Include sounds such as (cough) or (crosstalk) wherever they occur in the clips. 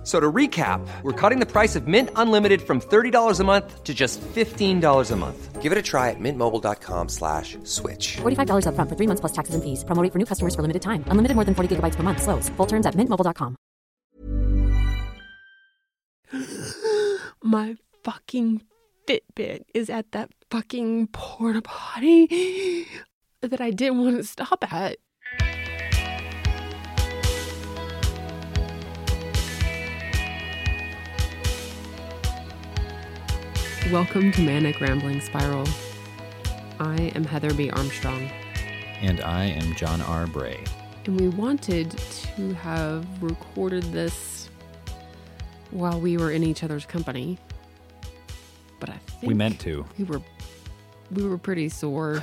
F- So to recap, we're cutting the price of Mint Unlimited from $30 a month to just $15 a month. Give it a try at mintmobile.com slash switch. $45 upfront for three months plus taxes and fees. Promo rate for new customers for limited time. Unlimited more than 40 gigabytes per month. Slows. Full terms at mintmobile.com. My fucking Fitbit is at that fucking porta potty that I didn't want to stop at. Welcome to Manic Rambling Spiral. I am Heather B. Armstrong, And I am John R. Bray. and we wanted to have recorded this while we were in each other's company. But I think We meant to. we were we were pretty sore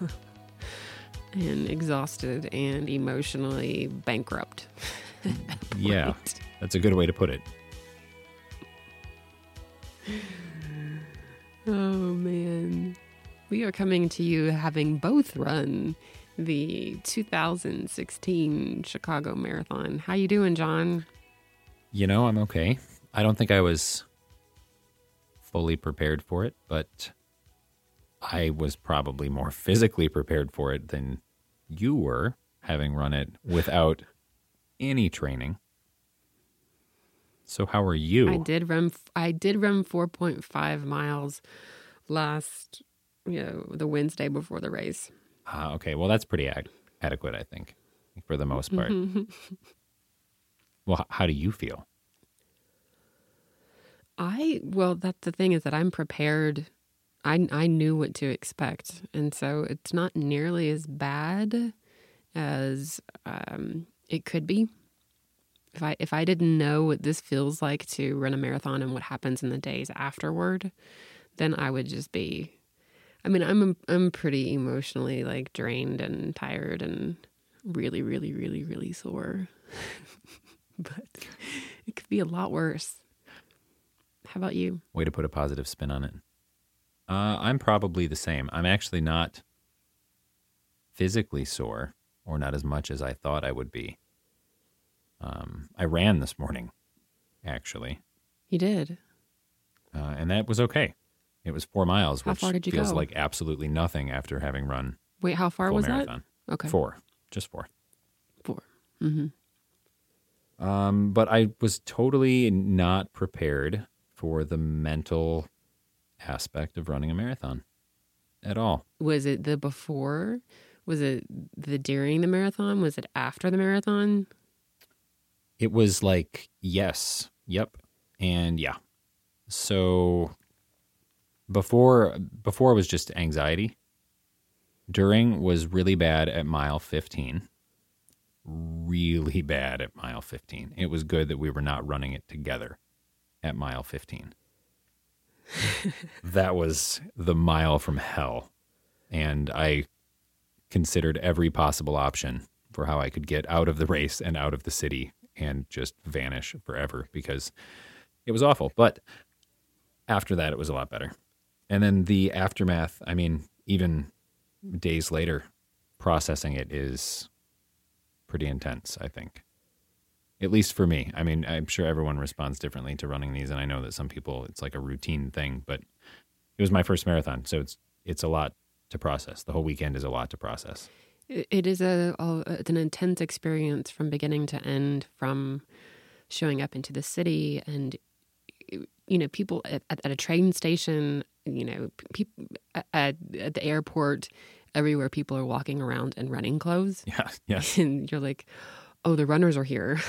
(sighs) and exhausted and emotionally bankrupt. (laughs) Yeah, that's a good way to put it. Oh man. We are coming to you having both run the 2016 Chicago Marathon. How you doing, John? You know, I'm okay. I don't think I was fully prepared for it, but I was probably more physically prepared for it than you were, having run it without any training. So how are you? I did run I did run 4.5 miles last you know, the Wednesday before the race. Ah, okay, well that's pretty ad- adequate, I think, for the most part. (laughs) well, h- how do you feel? I well, that's the thing is that I'm prepared. I I knew what to expect, and so it's not nearly as bad as um, it could be. If I if I didn't know what this feels like to run a marathon and what happens in the days afterward, then I would just be. I mean, I'm I'm pretty emotionally like drained and tired and really, really, really, really sore. (laughs) but it could be a lot worse. How about you? Way to put a positive spin on it. Uh, I'm probably the same. I'm actually not physically sore, or not as much as I thought I would be. Um, I ran this morning, actually, You did. uh, and that was okay. It was four miles, How which far did you feels go? like absolutely nothing after having run Wait, how far was marathon. that? Okay. Four, just four. Four. Mm-hmm. Um, but I was totally not prepared for the mental aspect of running a marathon at all. Was it the before? Was it the during the marathon? Was it after the marathon? It was like, yes, yep, and yeah. So before before it was just anxiety. During was really bad at mile 15. Really bad at mile 15. It was good that we were not running it together at mile 15. (laughs) that was the mile from hell. And I considered every possible option for how I could get out of the race and out of the city and just vanish forever because it was awful. But after that, it was a lot better. And then the aftermath, I mean, even days later, processing it is pretty intense, I think. At least for me. I mean, I'm sure everyone responds differently to running these, and I know that some people it's like a routine thing, but it was my first marathon, so it's it's a lot to process. The whole weekend is a lot to process. It, is a, a an intense experience from beginning to end. From showing up into the city and you know people at, at a train station, you know people at, at the airport, everywhere people are walking around in running clothes. (laughs) Yeah, yes. (laughs) and you're like, oh, the runners are here.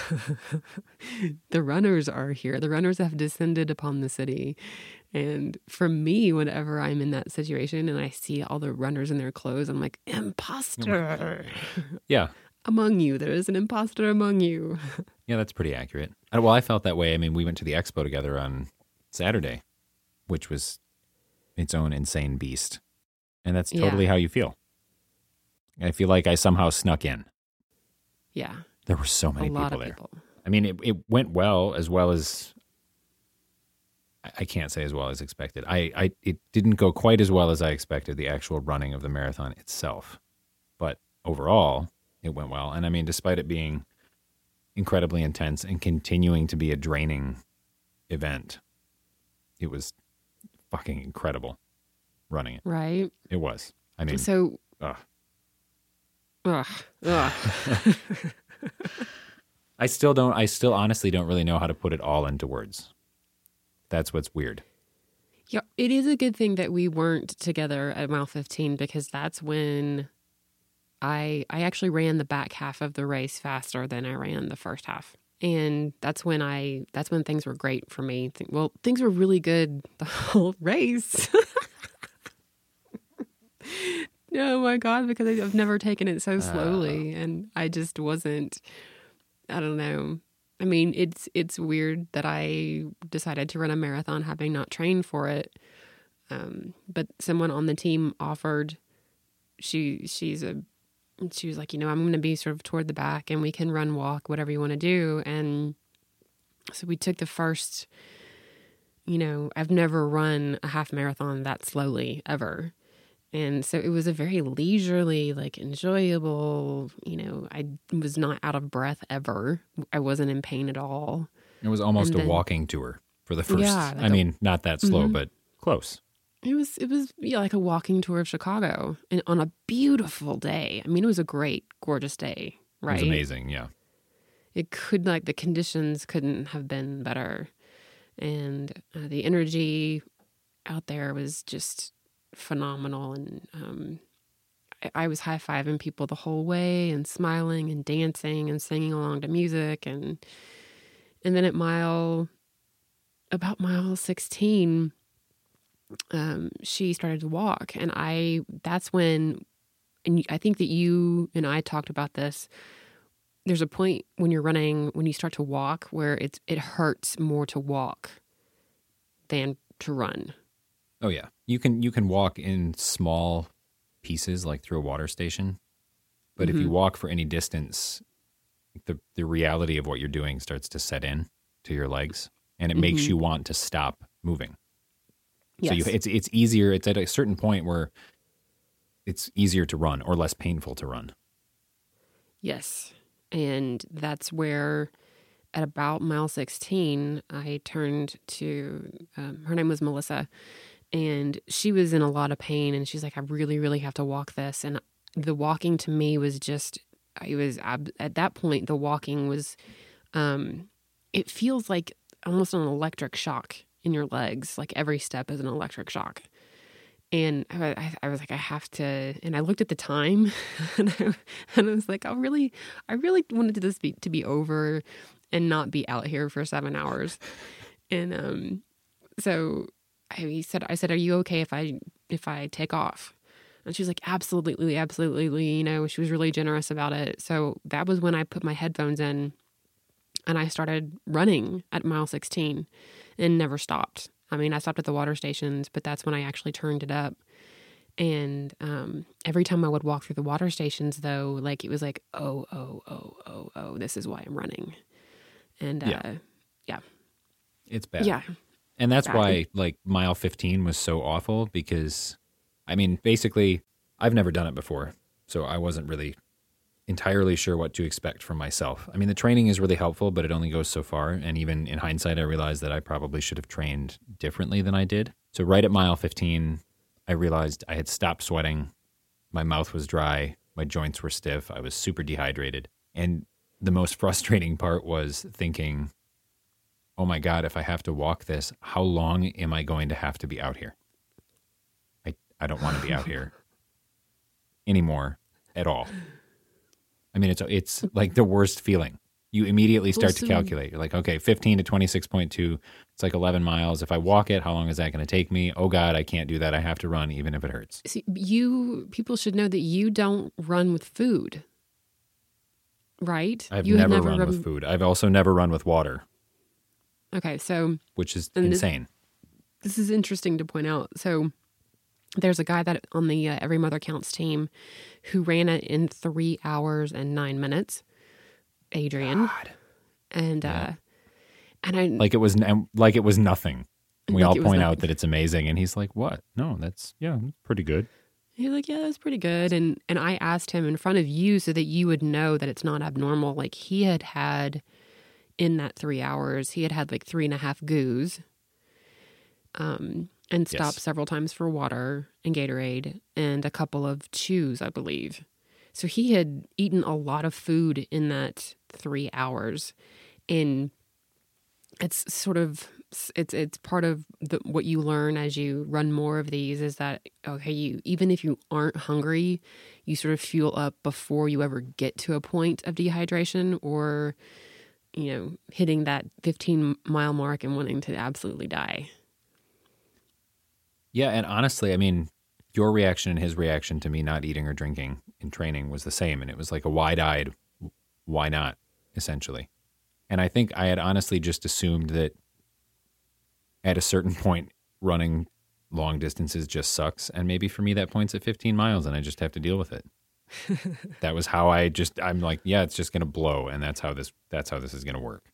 (laughs) the runners are here. The runners have descended upon the city. And for me, whenever I'm in that situation and I see all the runners in their clothes, I'm like, imposter. (laughs) (laughs) Yeah. among you, there is an imposter among you. (laughs) Yeah, that's pretty accurate. Well, I felt that way. I mean, we went to the expo together on Saturday, which was its own insane beast. And that's Yeah. totally how you feel. I feel like I somehow snuck in. yeah, There were so many a lot people of there. people. I mean, it, it went well as well as I- can't say as well as expected. I, I it didn't go quite as well as I expected the actual running of the marathon itself, but overall it went well. And I mean, despite it being incredibly intense and continuing to be a draining event, it was fucking incredible running it. Right. It was. I mean, So, ugh. ugh, ugh. (laughs) I still don't. I still honestly don't really know how to put it all into words. That's what's weird. Yeah, it is a good thing that we weren't together at mile 15 because that's when I I actually ran the back half of the race faster than I ran the first half. And that's when I that's when things were great for me. Well, things were really good the (laughs) whole race. (laughs) oh my god, because I've never taken it so uh, slowly and I just wasn't I don't know. I mean, it's it's weird that I decided to run a marathon having not trained for it. Um, but someone on the team offered. She she's a she was like, you know, I'm going to be sort of toward the back, and we can run, walk, whatever you want to do. And so we took the first. You know, I've never run a half marathon that slowly ever. And so it was a very leisurely, like enjoyable, you know, I was not out of breath ever. I wasn't in pain at all. It was almost And a walking tour for the first. Yeah, like I a- mean, not that slow, Mhm. but close. It was it was yeah, like a walking tour of Chicago and on a beautiful day. I mean, it was a great, gorgeous day, right? It was amazing. Yeah. It could like the conditions couldn't have been better, and uh, the energy out there was just phenomenal. And um, I, I was high fiving people the whole way and smiling and dancing and singing along to music and and then at mile about mile sixteen um, she started to walk and i that's when and i think that you and i talked about this there's a point when you're running when you start to walk where it's it hurts more to walk than to run Oh yeah. You can you can walk in small pieces like through a water station, but if you Mm-hmm. walk for any distance, the the reality of what you're doing starts to set in to your legs, and it makes you want to stop moving. So you, Mm-hmm. It's it's easier. It's at a certain point where it's easier to run or less painful to run. Yes. And that's where, at about mile 16, I turned to um, her name was Melissa, and she was in a lot of pain. And she's like, I really, really have to walk this. And the walking to me was just, I was at that point, the walking was, um, it feels like almost an electric shock in your legs. Like every step is an electric shock. And I, I, I was like, I have to. And I looked at the time, (laughs) and I, and I was like, I really, I really wanted this be, to be over, and not be out here for seven hours. And um, so I said, I said, are you okay if I if I take off? And she was like, absolutely, absolutely. You know, she was really generous about it. So that was when I put my headphones in, and I started running at mile sixteen, and never stopped. I mean, I stopped at the water stations, but that's when I actually turned it up. And um, every time I would walk through the water stations, though, like it was like, oh, oh, oh, oh, oh, this is why I'm running. And uh, Yeah. yeah, It's bad. yeah, And that's why like mile 15 was so awful because I mean, basically I've never done it before. So I wasn't really entirely sure what to expect from myself. I mean, the training is really helpful, but it only goes so far. And even in hindsight, I realized that I probably should have trained differently than I did. So right at mile 15, I realized I had stopped sweating. My mouth was dry. My joints were stiff. I was super dehydrated. And the most (laughs) frustrating part was thinking, oh my God, if I have to walk this, how long am I going to have to be out here? I, I don't want to be out here (laughs) anymore at all. I mean, it's it's like the worst feeling. You immediately start to calculate. You're like, okay, 15 to 26.2, it's like 11 miles. If I walk it, how long is that going to take me? Oh God, I can't do that. I have to run even if it hurts. See, you people should know that you don't run with food, right? I've you have never, run with food. I've also never run with water, Okay, so which is And this- insane. this is interesting to point out. So there's a guy that on the uh, Every Mother Counts team who ran it in three hours and nine minutes. Adrian. and Yeah. uh, and I Like it was like it was nothing. We Like all point out that it's amazing, and he's like, "What? No, that's yeah, pretty good." He's like, yeah, that's pretty good. And and I asked him in front of you so that you would know that it's not abnormal. Like he had had in that three hours, he had had like three and a half goos, um, and stopped Yes. several times for water and Gatorade and a couple of chews, I believe. So he had eaten a lot of food in that three hours, and it's sort of it's it's part of the, what you learn as you run more of these is that okay you even if you aren't hungry you sort of fuel up before you ever get to a point of dehydration or you know hitting that 15 mile mark and wanting to absolutely die Yeah, and honestly, I mean, your reaction and his reaction to me not eating or drinking in training was the same, and it was like a wide-eyed, "Why not?" essentially. And I think I had honestly just assumed that at a certain (laughs) point, running long distances just sucks, and maybe for me that point's at 15 miles, and I just have to deal with it. That was how I just I'm like, yeah, it's just gonna blow, and that's how this that's how this is gonna work.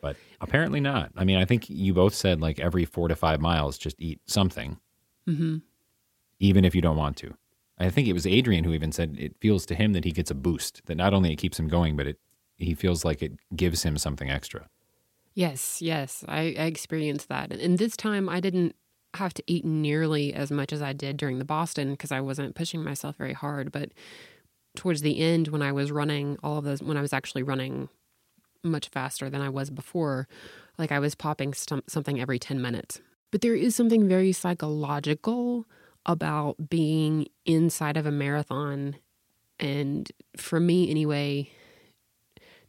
But apparently not. I mean, I think you both said like every four to five miles, just eat something, mm-hmm. even if you don't want to. I think it was Adrian who even said it feels to him that he gets a boost, that not only it keeps him going, but it he feels like it gives him something extra. Yes, yes, I, I experienced that. And this time I didn't have to eat nearly as much as I did during the Boston because I wasn't pushing myself very hard. But towards the end, when I was running all of those, when I was actually running much faster than I was before, like I was popping some, something every 10 minutes. But there is something very psychological about being inside of a marathon. And for me, anyway,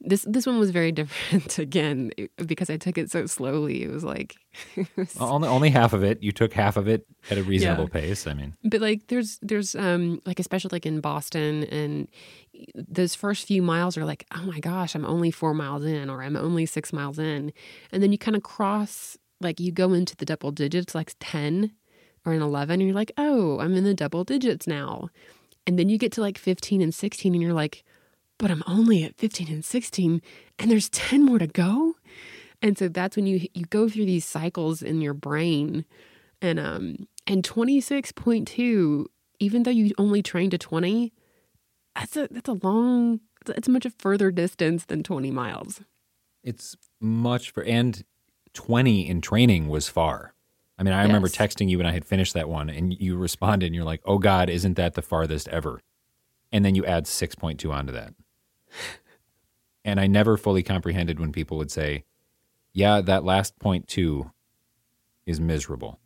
this this one was very (laughs) different again because I took it so slowly. It was like, (laughs) it was- Only only half of it. You took half of it at a reasonable pace. I mean, but like there's there's um like especially like in Boston and those first few miles are like oh my gosh I'm only four miles in or I'm only six miles in, and then you kind of cross like you go into the double digits like ten or an eleven and you're like oh I'm in the double digits now, and then you get to like fifteen and sixteen and you're like but I'm only at 15 and 16 and there's 10 more to go. And so that's when you you go through these cycles in your brain and um and 26.2 even though you only trained to 20 that's a that's a long it's much a further distance than 20 miles. it's much for and twenty in training was far. I mean, I remember texting you when I had finished that one, and you responded, and you're like, "Oh God, isn't that the farthest ever?" And then you add six point two onto that. And I never fully comprehended when people would say, "Yeah, that last point two is miserable."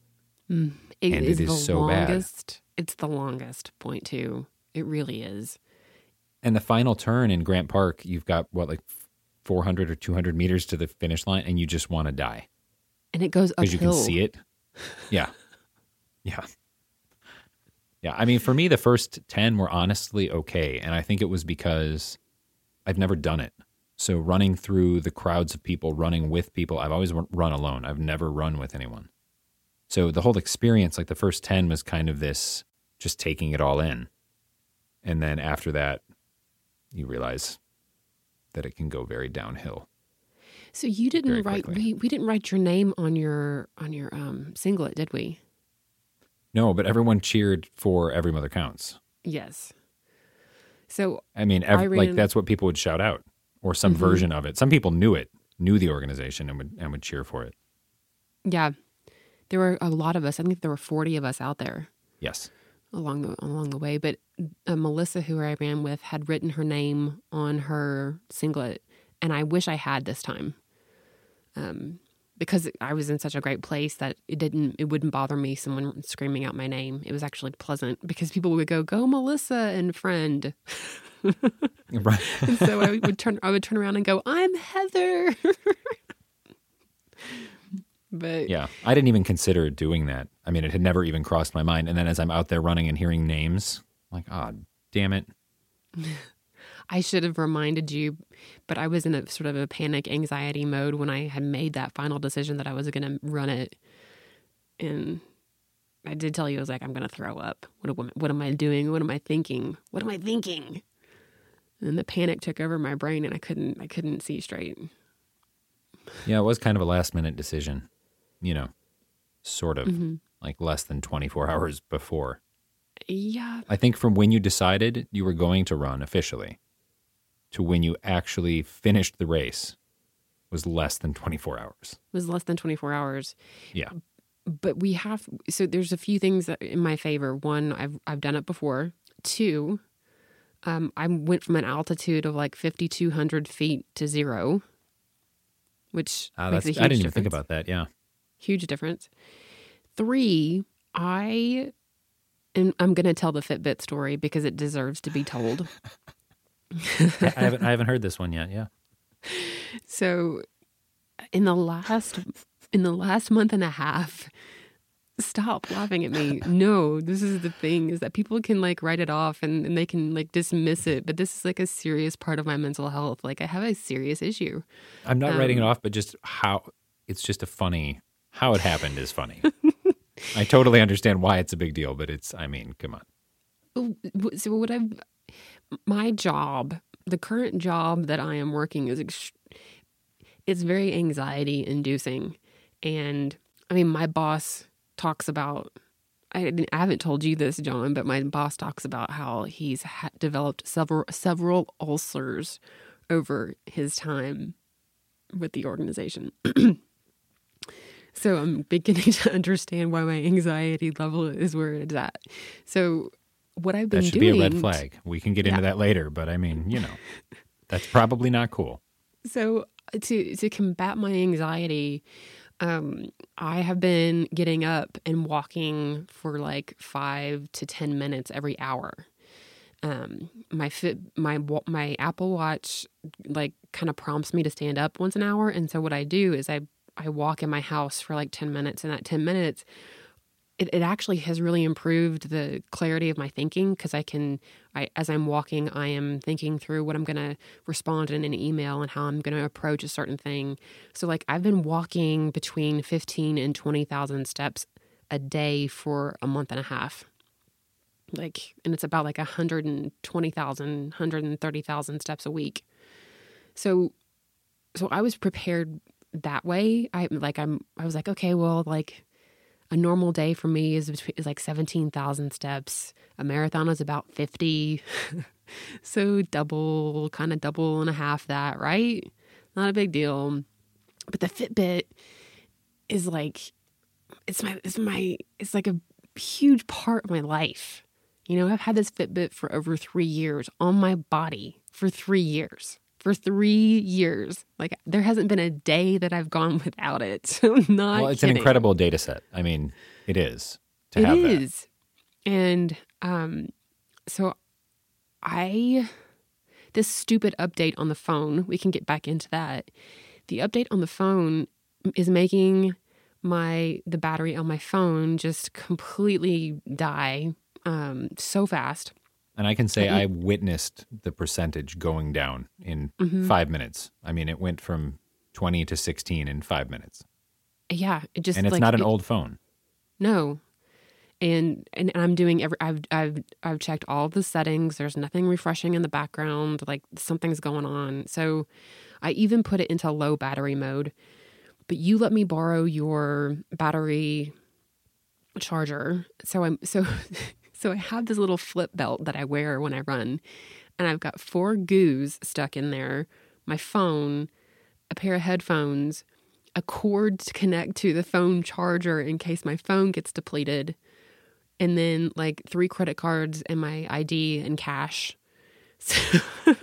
Mm, it And it is is the so bad. longest. It's the longest point 2. It really is. And the final turn in Grant Park, you've got what like 400 or 200 meters to the finish line, and you just want to die. And it goes because you can see it. Yeah, yeah, yeah. I mean, for me, the first ten were honestly okay, and I think it was because I've never done it. So running through the crowds of people, running with people, I've always run alone. I've never run with anyone. So the whole experience, like the first ten, was kind of this just taking it all in, and then after that, you realize that it can go very downhill. So you didn't write we, we didn't write your name on your on your um singlet, did we? No, but everyone cheered for Every Mother Counts. Yes. So I mean, ev- like that's what people would shout out, or some Mhm. version of it. Some people knew it, knew the organization, and would and would cheer for it. yeah, there were a lot of us. I think there were forty of us out there Yes, along the along the way. But uh, Melissa, who I ran with, had written her name on her singlet, and I wish I had this time, um, because I was in such a great place that it didn't it wouldn't bother me someone screaming out my name. It was actually pleasant because people would go, "Go, Melissa and friend." (laughs) right. And so I would turn I would turn around and go, "I'm Heather." but yeah, I didn't even consider doing that. I mean, it had never even crossed my mind. And then as I'm out there running and hearing names, I'm like, oh, damn it. (laughs) I should have reminded you, but I was in a sort of a panic anxiety mode when I had made that final decision that I was going to run it. And I did tell you I was like I'm going to throw up. What am, what am I doing? What am I thinking? What am I thinking? And the panic took over my brain and I couldn't I couldn't see straight. Yeah, it was kind of a last minute decision, you know, sort of Mm-hmm. like less than 24 hours before. Yeah. I think from when you decided you were going to run officially to when you actually finished the race was less than 24 hours. It was less than 24 hours. Yeah. but we have so there's a few things that in my favor one i've i've done it before two um, i went from an altitude of like 5200 feet to zero which Ah, makes a huge I didn't even think difference. about that. Yeah. huge difference three i and i'm going to tell the fitbit story because it deserves to be told (laughs) (laughs) I haven't I haven't heard this one yet. Yeah. So in the last in the last month and a half, stop laughing at me. (laughs) No, this is the thing is that people can like write it off and, and they can like dismiss it, but this is like a serious part of my mental health. Like I have a serious issue. I'm not Um, writing it off, but just how it's just a funny how it happened is funny. (laughs) I totally understand why it's a big deal, but it's I mean, come on. So what I've my job, the current job that I am working is ex- it's very anxiety inducing, and I mean my boss talks about. I, I haven't told you this, John, but my boss talks about how he's ha- developed several several ulcers over his time with the organization. (clears throat) so I'm beginning (laughs) to understand why my anxiety level is where it's at. So what I've been That should doing be a red flag. We can get into that later, but I mean, you know, that's probably not cool. So to to combat my anxiety, um, I have been getting up and walking for like five to ten minutes every hour. Um, my fit my my Apple Watch like kind of prompts me to stand up once an hour, and so what I do is I I walk in my house for like ten minutes, and that ten minutes it, it actually has really improved the clarity of my thinking because I can, I, as I'm walking, I am thinking through what I'm going to respond in an email and how I'm going to approach a certain thing. So, like, I've been walking between 15 and 20,000 steps a day for a month and a half. Like, and it's about like 120,000, 130,000 steps a week. So, so I was prepared that way. I like, I'm, I was like, okay, well, like, a normal day for me is between is like 17,000 steps. A marathon is about 50. (laughs) so double, kind of double and a half that, right? Not a big deal. But the Fitbit is like it's my it's my it's like a huge part of my life. You know, I've had this Fitbit for over 3 years on my body for 3 years. For 3 years. Like there hasn't been a day that I've gone (laughs) without it. (laughs) So not well, it's an incredible data set. I mean, it is to It have that. is. And um so I this stupid update on the phone, we can get back into that. The update on the phone is making my the battery on my phone just completely die um so fast. And I can say I witnessed the percentage going down in Mm-hmm. five minutes. I mean, it went from 20 to 16 in five minutes. Yeah, it just And it's like, not an it- old phone. No. And and I'm doing every I've I've I've checked all the settings. There's nothing refreshing in the background, like something's going on. So I even put it into low battery mode. But you let me borrow your battery charger. So I'm so (laughs) so I have this little flip belt that I wear when I run. And I've got four goos stuck in there, my phone, a pair of headphones, a cord to connect to the phone charger in case my phone gets depleted, and then like three credit cards and my ID and cash. (laughs) So (laughs)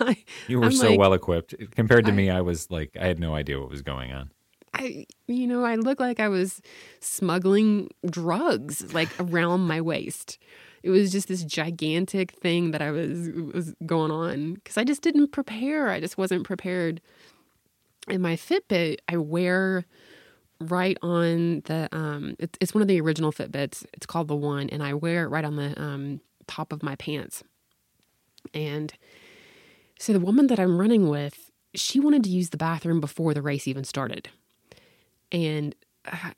I, You were I'm so like- well equipped. Compared to I- me, I was like, I had no idea what was going on. I, you know, I look like I was smuggling drugs like around my waist. It was just this gigantic thing that I was was going on because I just didn't prepare. I just wasn't prepared. And my Fitbit, I wear right on the um. It, it's one of the original Fitbits. It's called the One, and I wear it right on the um top of my pants. And so the woman that I'm running with, she wanted to use the bathroom before the race even started and uh,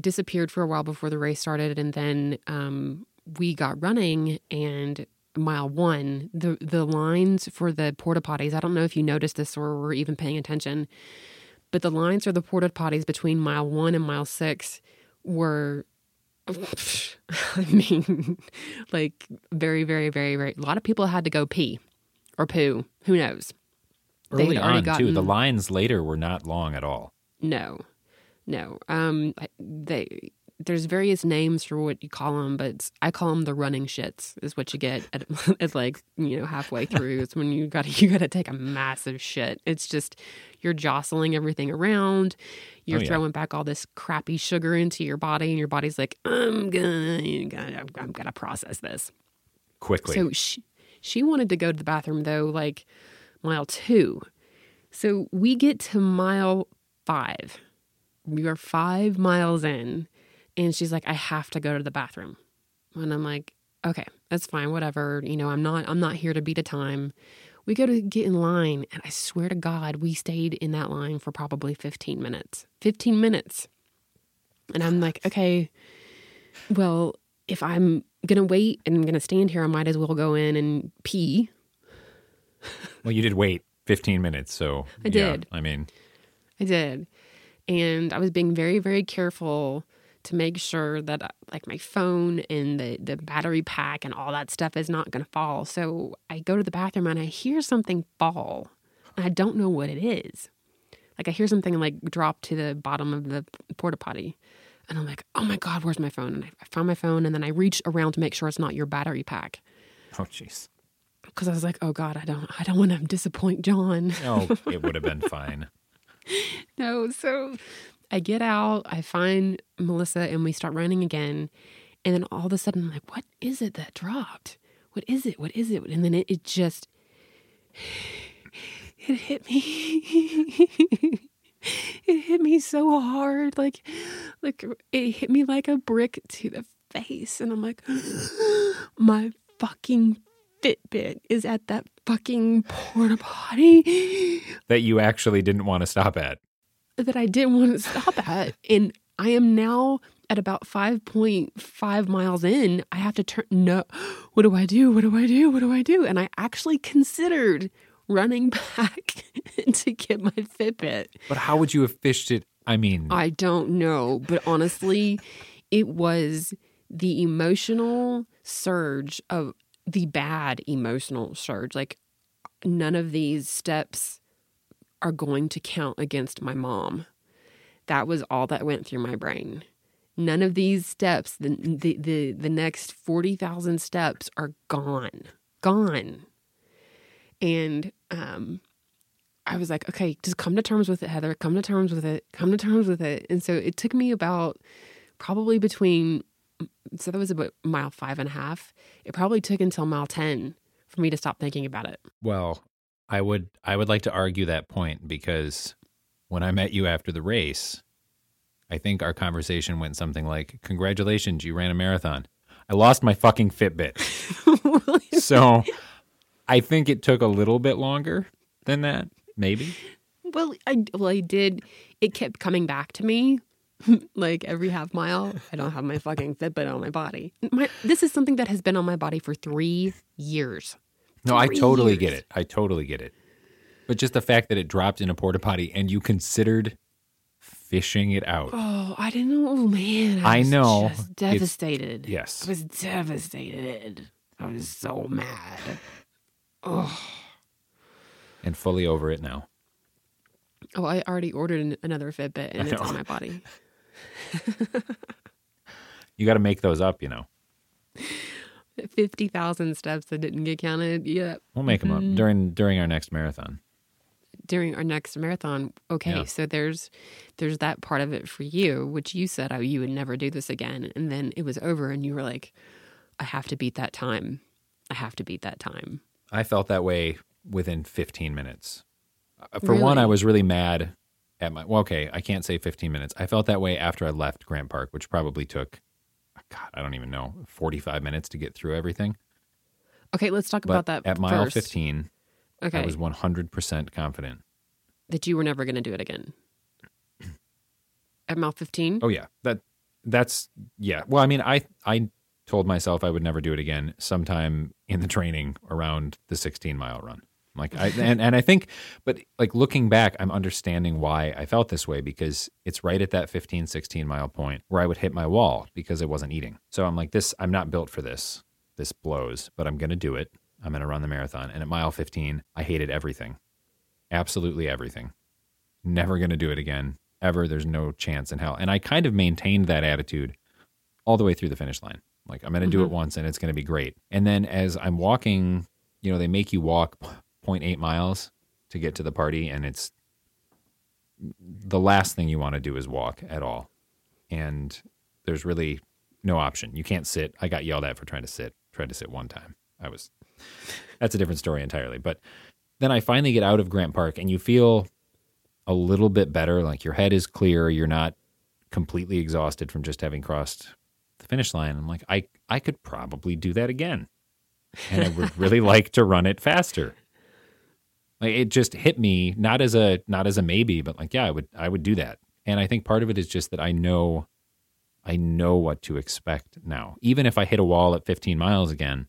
disappeared for a while before the race started. And then um, we got running, and mile one, the the lines for the porta potties. I don't know if you noticed this or were even paying attention, but the lines for the porta potties between mile one and mile six were. (laughs) I mean, like very, very, very, very. A lot of people had to go pee or poo. Who knows? Early on, too, the lines later were not long at all. No, no. Um, they there's various names for what you call them, but I call them the running shits. Is what you get at (laughs) it's like you know halfway (laughs) through. It's when you got you got to take a massive shit. It's just you're jostling everything around. You're Oh, yeah. throwing back all this crappy sugar into your body, and your body's like, I'm gonna, gonna I'm gonna process this. Quickly. So she, she wanted to go to the bathroom though, like mile two. So we get to mile five. We were five miles in, and she's like, "I have to go to the bathroom," and I'm like, "Okay, that's fine, whatever. You know, I'm not, I'm not here to beat a time." We go to get in line, and I swear to God, we stayed in that line for probably 15 minutes. 15 minutes. And I'm like, okay, well, if I'm going to wait and I'm going to stand here, I might as well go in and pee. well, you did wait 15 minutes, so I yeah, did. I mean, I did. And I was being very, very careful to make sure that uh, like my phone and the, the battery pack and all that stuff is not going to fall. So I go to the bathroom and I hear something fall. And I don't know what it is. Like I hear something like drop to the bottom of the porta potty. And I'm like, oh my God, where's my phone? And I, I found my phone and then I reach around to make sure it's not your battery pack. oh jeez. Because I was like, oh God, I don't I don't want to disappoint John. No, (laughs) it would have been fine. (laughs) No, so I get out, I find Melissa, and we start running again. And then all of a sudden, I'm like, what is it that dropped? What is it? What is it? And then it, it just, (sighs) it hit me. (laughs) it hit me so hard. Like, like it hit me like a brick to the face. And I'm like, (gasps) my fucking Fitbit is at that fucking porta potty That you actually didn't want to stop at. That I didn't want to stop at. (laughs) And I am now at about 5.5 miles in. I have to turn, no, what do I do? What do I do? What do I do? And I actually considered running (laughs) back to get my Fitbit. But how would you have fished it? I mean, I don't know, but honestly, it was the emotional surge of the bad emotional surge. Like, none of these steps are going to count against my mom. That was all that went through my brain. None of these steps, the the the, the next forty thousand steps, are gone, gone. And um, I was like, okay, just come to terms with it, Heather. Come to terms with it. Come to terms with it. And so it took me about probably between, so that was about mile five and a half. It probably took until mile 10 for me to stop thinking about it. well, I would I would like to argue that point because when I met you after the race, I think our conversation went something like, "Congratulations, you ran a marathon." I lost my fucking Fitbit. (laughs) so, I think it took a little bit longer than that, maybe. Well, I, well, I did. It kept coming back to me. (laughs) like every half mile, I don't have my fucking Fitbit on my body. My, this is something that has been on my body for three years. No, I totally get it. I totally get it. But just the fact that it dropped in a porta potty and you considered fishing it out. Oh, I didn't know. Oh, man. I was know. It's- devastated. yes. I was devastated. I was so mad. Oh. And fully over it now. Oh, I already ordered an- another Fitbit and it's on my body. (laughs) You got to make those up, you know. (laughs) 50,000 steps that didn't get counted. Yeah. We'll make them Mm-hmm. up during during our next marathon. During our next marathon. Okay. Yeah. So there's there's that part of it for you, which you said oh, you would never do this again. And then it was over and you were like, I have to beat that time. I have to beat that time. I felt that way within 15 minutes. Uh, For one, I was really mad at my. Well, okay, I can't say 15 minutes. I felt that way after I left Grant Park, which probably took, God, I don't even know, 45 minutes to get through everything. Okay, let's talk But about that at mile first. 15, Okay. I was 100% confident. that you were never going to do it again. At mile 15? Oh yeah, that that's yeah. Well, I mean, I I told myself I would never do it again sometime in the training around the 16 mile run. Like I and, and I think but like looking back I'm understanding why I felt this way because it's right at that 15 16 mile point where I would hit my wall because I wasn't eating. So I'm like this I'm not built for this. This blows, but I'm going to do it. I'm going to run the marathon. And at mile 15, I hated everything. Absolutely everything. Never going to do it again. Ever. There's no chance in hell. And I kind of maintained that attitude all the way through the finish line. Like I'm going to do it mm-hmm. once and it's going to be great. And then as I'm walking, you know, they make you walk 0.8 miles to get to the party and it's the last thing you want to do is walk at all. And there's really no option. You can't sit. I got yelled at for trying to sit. Tried to sit one time. I was that's a different story entirely. But then I finally get out of Grant Park and you feel a little bit better, like your head is clear, you're not completely exhausted from just having crossed the finish line. I'm like, I I could probably do that again. And I would really (laughs) like to run it faster. Like it just hit me not as a not as a maybe, but like, yeah, I would I would do that. And I think part of it is just that I know I know what to expect now. Even if I hit a wall at 15 miles again,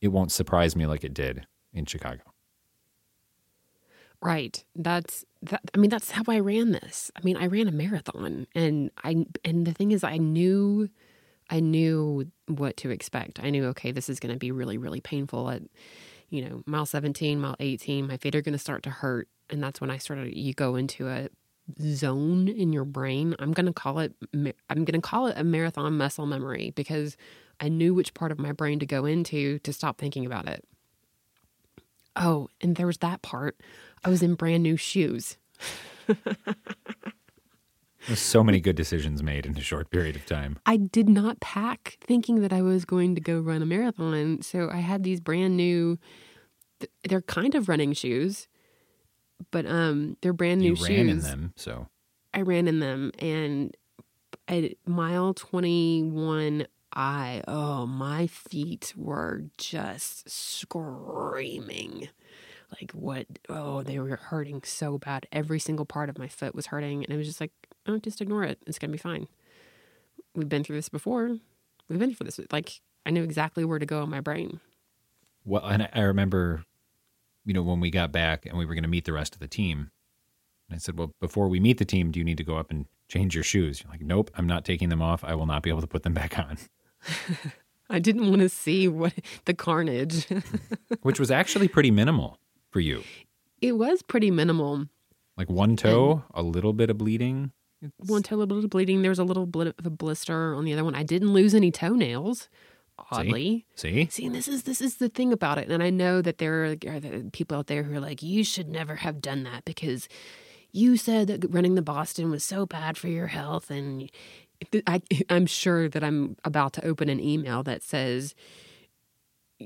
it won't surprise me like it did in Chicago. Right. That's that. I mean, that's how I ran this. I mean, I ran a marathon, and I and the thing is, I knew, I knew what to expect. I knew, okay, this is going to be really, really painful at, you know, mile seventeen, mile eighteen. My feet are going to start to hurt, and that's when I started. You go into a zone in your brain. I'm going to call it. I'm going to call it a marathon muscle memory because I knew which part of my brain to go into to stop thinking about it. Oh, and there was that part. I was in brand new shoes. (laughs) There's so many good decisions made in a short period of time. I did not pack thinking that I was going to go run a marathon. So I had these brand new, they're kind of running shoes, but um, they're brand new you shoes. ran in them, so I ran in them, and at mile 21, I, oh, my feet were just screaming. Like, what? Oh, they were hurting so bad. Every single part of my foot was hurting. And it was just like, oh, just ignore it. It's going to be fine. We've been through this before. We've been through this. Like, I knew exactly where to go in my brain. Well, and I remember, you know, when we got back and we were going to meet the rest of the team, and I said, well, before we meet the team, do you need to go up and change your shoes? You're like, nope, I'm not taking them off. I will not be able to put them back on. (laughs) I didn't want to see what the carnage. (laughs) Which was actually pretty minimal for you. it was pretty minimal. Like one toe, a little bit of bleeding. One toe, a little bit of bleeding. There was a little bit of a blister on the other one. I didn't lose any toenails. Oddly, See? See, and this is this is the thing about it, and I know that there are uh, people out there who are like, "You should never have done that because you said that running the Boston was so bad for your health." And I, (laughs) I'm sure that I'm about to open an email that says,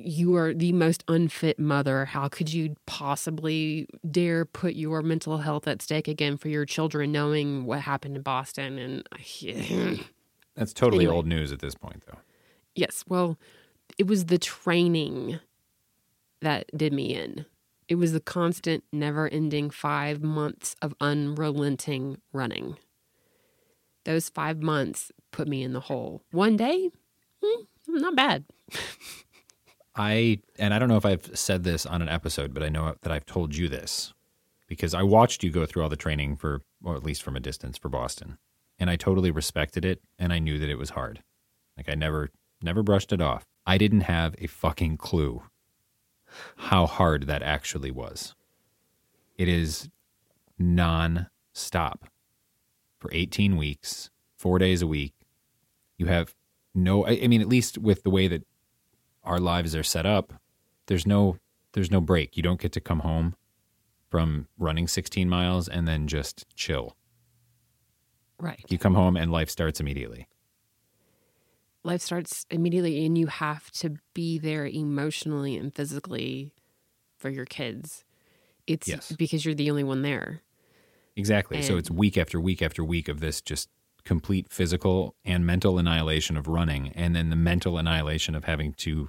"You are the most unfit mother. How could you possibly dare put your mental health at stake again for your children, knowing what happened in Boston?" And (sighs) That's totally Anyway. old news at this point, though. Yes, well, it was the training that did me in. It was the constant, never ending five months of unrelenting running. Those five months put me in the hole. One day, hmm, not bad. (laughs) I and I don't know if I've said this on an episode, but I know that I've told you this because I watched you go through all the training for, or at least from a distance for Boston, and I totally respected it, and I knew that it was hard. Like I never, never brushed it off. I didn't have a fucking clue how hard that actually was. It is non-stop for 18 weeks, four days a week. You have no, I mean, at least with the way that our lives are set up, there's no there's no break. You don't get to come home from running 16 miles and then just chill. Right. You come home and life starts immediately. Life starts immediately, and you have to be there emotionally and physically for your kids. It's Yes. because you're the only one there. Exactly. so it's week after week after week of this just complete physical and mental annihilation of running and then the mental annihilation of having to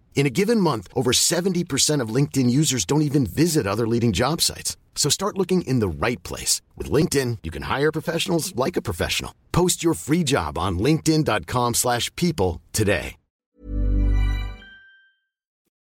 In a given month, over 70% of LinkedIn users don't even visit other leading job sites. So start looking in the right place. With LinkedIn, you can hire professionals like a professional. Post your free job on linkedin.com slash people today.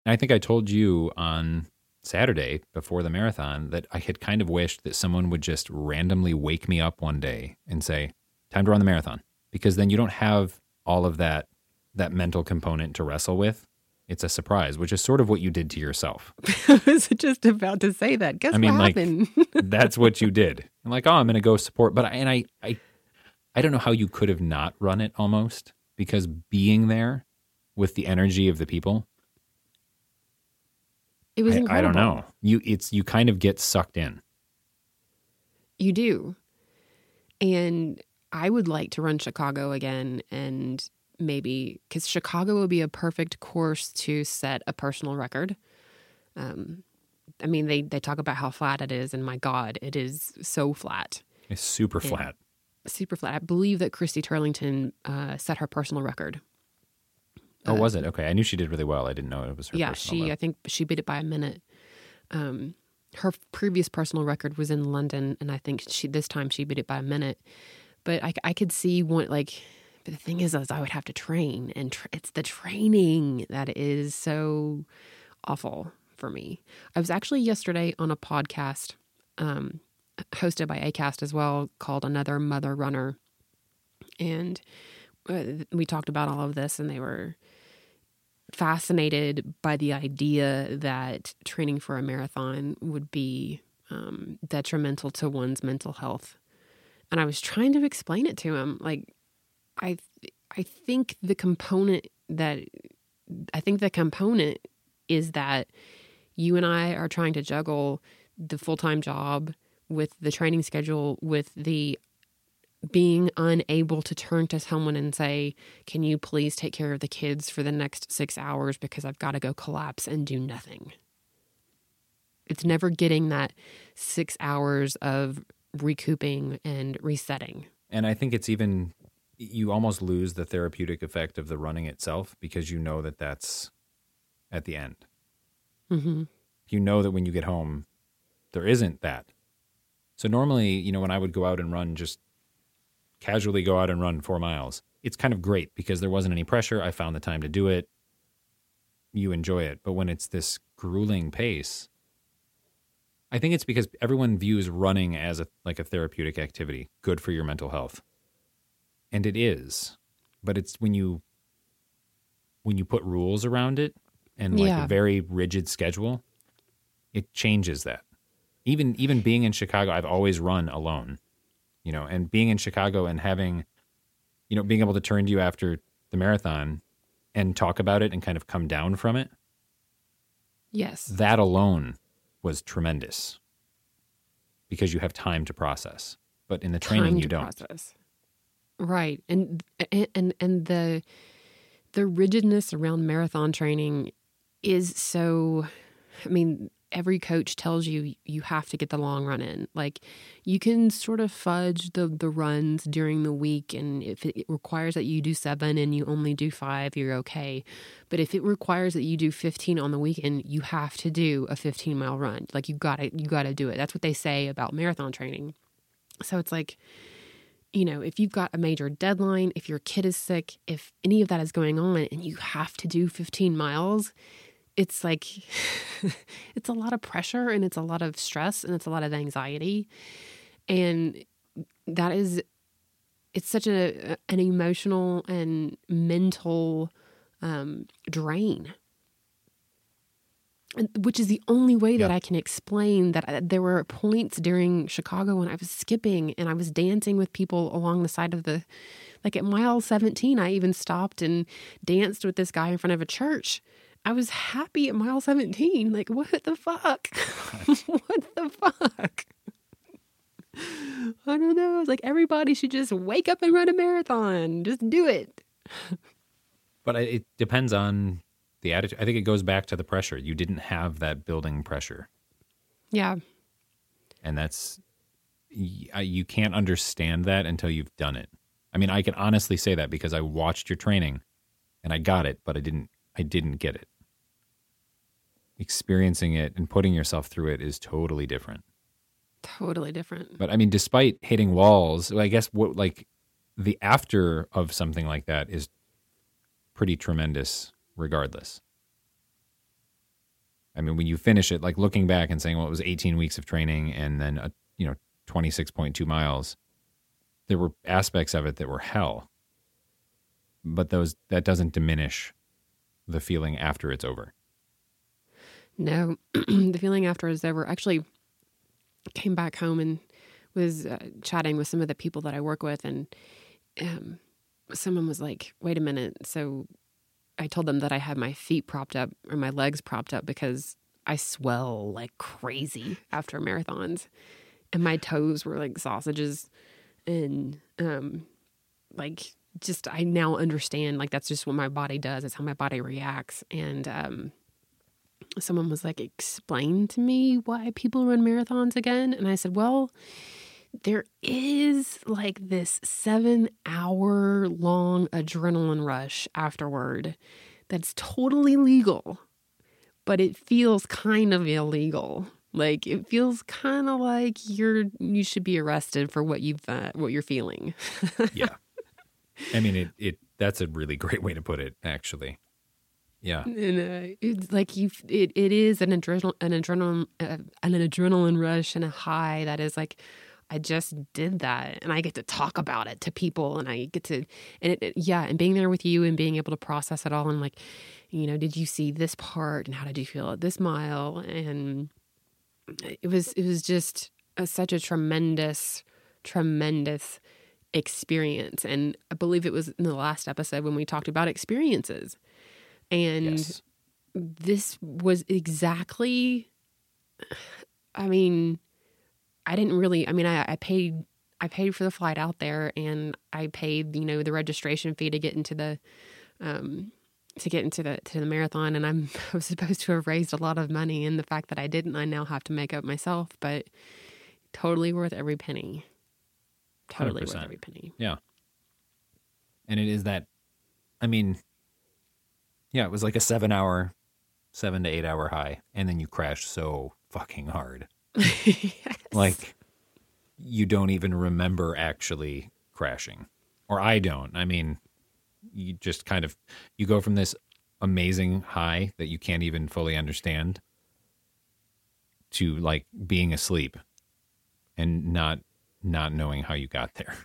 I think I told you on Saturday before the marathon that I had kind of wished that someone would just randomly wake me up one day and say, time to run the marathon. Because then you don't have all of that that mental component to wrestle with it's a surprise, which is sort of what you did to yourself. (laughs) I was just about to say that. Guess I mean, what like happened? (laughs) that's what you did. I'm like, oh, I'm going to go support, but I, and I, I, I don't know how you could have not run it almost because being there with the energy of the people, it was I, I don't know. You, it's you kind of get sucked in. You do. And I would like to run Chicago again and maybe because Chicago would be a perfect course to set a personal record. Um, I mean, they, they talk about how flat it is, and my God, it is so flat, It's super flat. super flat. I believe that Christy Turlington uh, set her personal record. Oh, was it? Okay. I knew she did really well. I didn't know it was her yeah, personal she. I think she beat it by a minute. Um, her previous personal record was in London, and I think she this time she beat it by a minute. But I, I could see one like. But the thing is, is I would have to train, and tr- it's the training that is so awful for me. I was actually yesterday on a podcast um, hosted by Acast as well, called Another Mother Runner, and uh, we talked about all of this, and they were fascinated by the idea that training for a marathon would be um, detrimental to one's mental health. And I was trying to explain it to him. Like, I, I think the component that, I think the component is that you and I are trying to juggle the full time job with the training schedule, with the being unable to turn to someone and say, Can you please take care of the kids for the next six hours because I've got to go collapse and do nothing? It's never getting that six hours of recouping and resetting. And I think it's even you almost lose the therapeutic effect of the running itself because you know that that's at the end. hmm You know that when you get home, there isn't that. So normally, you know, when I would go out and run, just casually go out and run four miles, it's kind of great because there wasn't any pressure. I found the time to do it. You enjoy it. But when it's this grueling pace, I think it's because everyone views running as a like a therapeutic activity, good for your mental health. And it is. But it's when you when you put rules around it and like Yeah. a very rigid schedule, it changes that. Even even being in Chicago, I've always run alone. You know, and being in Chicago and having you know, being able to turn to you after the marathon and talk about it and kind of come down from it, Yes. that alone was tremendous because you have time to process. But in the training, you don't. process. Right, and and and the the rigidness around marathon training is so. I mean, every coach tells you you have to get the long run in. Like, you can sort of fudge the the runs during the week, and if it requires that you do seven and you only do five, you're okay. But if it requires that you do fifteen on the weekend, you have to do a fifteen mile run. Like, you got to you got to do it. That's what they say about marathon training. So it's like, you know, if you've got a major deadline, if your kid is sick, if any of that is going on and you have to do 15 miles, it's like, (laughs) it's a lot of pressure and it's a lot of stress and it's a lot of anxiety. And that is, it's such a, an emotional and mental um, drain. Which is the only way that Yeah. I can explain that I, there were points during Chicago when I was skipping and I was dancing with people along the side of the, like at mile 17, I even stopped and danced with this guy in front of a church. I was happy at mile 17. Like, what the fuck? (laughs) what the fuck? I don't know. It's like everybody should just wake up and run a marathon. Just do it. But it depends on the attitude. I think it goes back to the pressure. You didn't have that building pressure. Yeah. and that's you can't understand that until you've done it. I mean, I can honestly say that because I watched your training and I got it, but I didn't I didn't get it. Experiencing it and putting yourself through it is totally different. Totally different. But I mean, despite hitting walls, I guess what like the after of something like that is pretty tremendous regardless. I mean, when you finish it, like looking back and saying, well, it was 18 weeks of training and then, a, you know, 26.2 miles, there were aspects of it that were hell. But those, that doesn't diminish the feeling after it's over. No, (clears throat) the feeling after it's over. Actually, came back home and was uh, chatting with some of the people that I work with, and um, someone was like, "Wait a minute." So I told them that I had my feet propped up or my legs propped up because I swell like crazy after marathons, and my toes were like sausages, and um, like just I now understand like that's just what my body does. It's how my body reacts, and um someone was like, explain to me why people run marathons again. And I said, well, there is like this seven hour long adrenaline rush afterward that's totally legal, but it feels kind of illegal. Like it feels kind of like you're you should be arrested for what you've uh, what you're feeling. (laughs) Yeah. I mean, it, it, that's a really great way to put it, actually. Yeah. and uh, it's like you it, it is an adrenaline, an adrenaline uh, an adrenaline rush and a high that is like I just did that and I get to talk about it to people and I get to and it, yeah and being there with you and being able to process it all and like you know did you see this part and how did you feel at this mile and it was it was just a, such a tremendous tremendous experience and I believe it was in the last episode when we talked about experiences and Yes. this was exactly i mean i didn't really i mean I, I paid i paid for the flight out there and i paid you know the registration fee to get into the um to get into the to the marathon and i'm (laughs) i was supposed to have raised a lot of money and the fact that i didn't i now have to make up myself but totally worth every penny totally worth 100%. every penny Yeah. And it is that, I mean, yeah, it was like a seven hour, seven to eight hour high. And then you crash so fucking hard. (laughs) Like, you don't even remember actually crashing. Or I don't. I mean, you just kind of, you go from this amazing high that you can't even fully understand to like being asleep and not not knowing how you got there.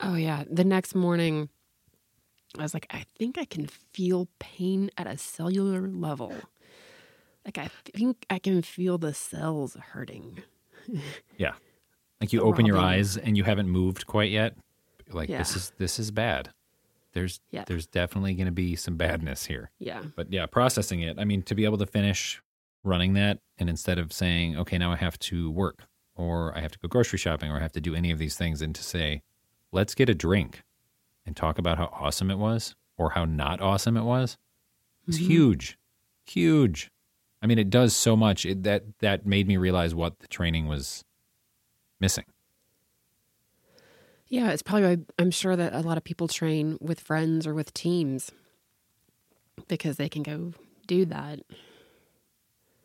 Oh yeah. The next morning I was like, I think I can feel pain at a cellular level. Like I think I can feel the cells hurting. (laughs) Yeah. Like you open your eyes and you haven't moved quite yet. Like this is this is bad. There's Yeah. there's definitely going to be some badness here. Yeah. But yeah, processing it. I mean, to be able to finish running that and instead of saying, "Okay, now I have to work or I have to go grocery shopping or I have to do any of these things," and to say, "Let's get a drink and talk about how awesome it was or how not awesome it was." It's mm-hmm. huge. Huge. I mean, it does so much. It, that that made me realize what the training was missing. Yeah, it's probably I'm sure that a lot of people train with friends or with teams because they can go do that.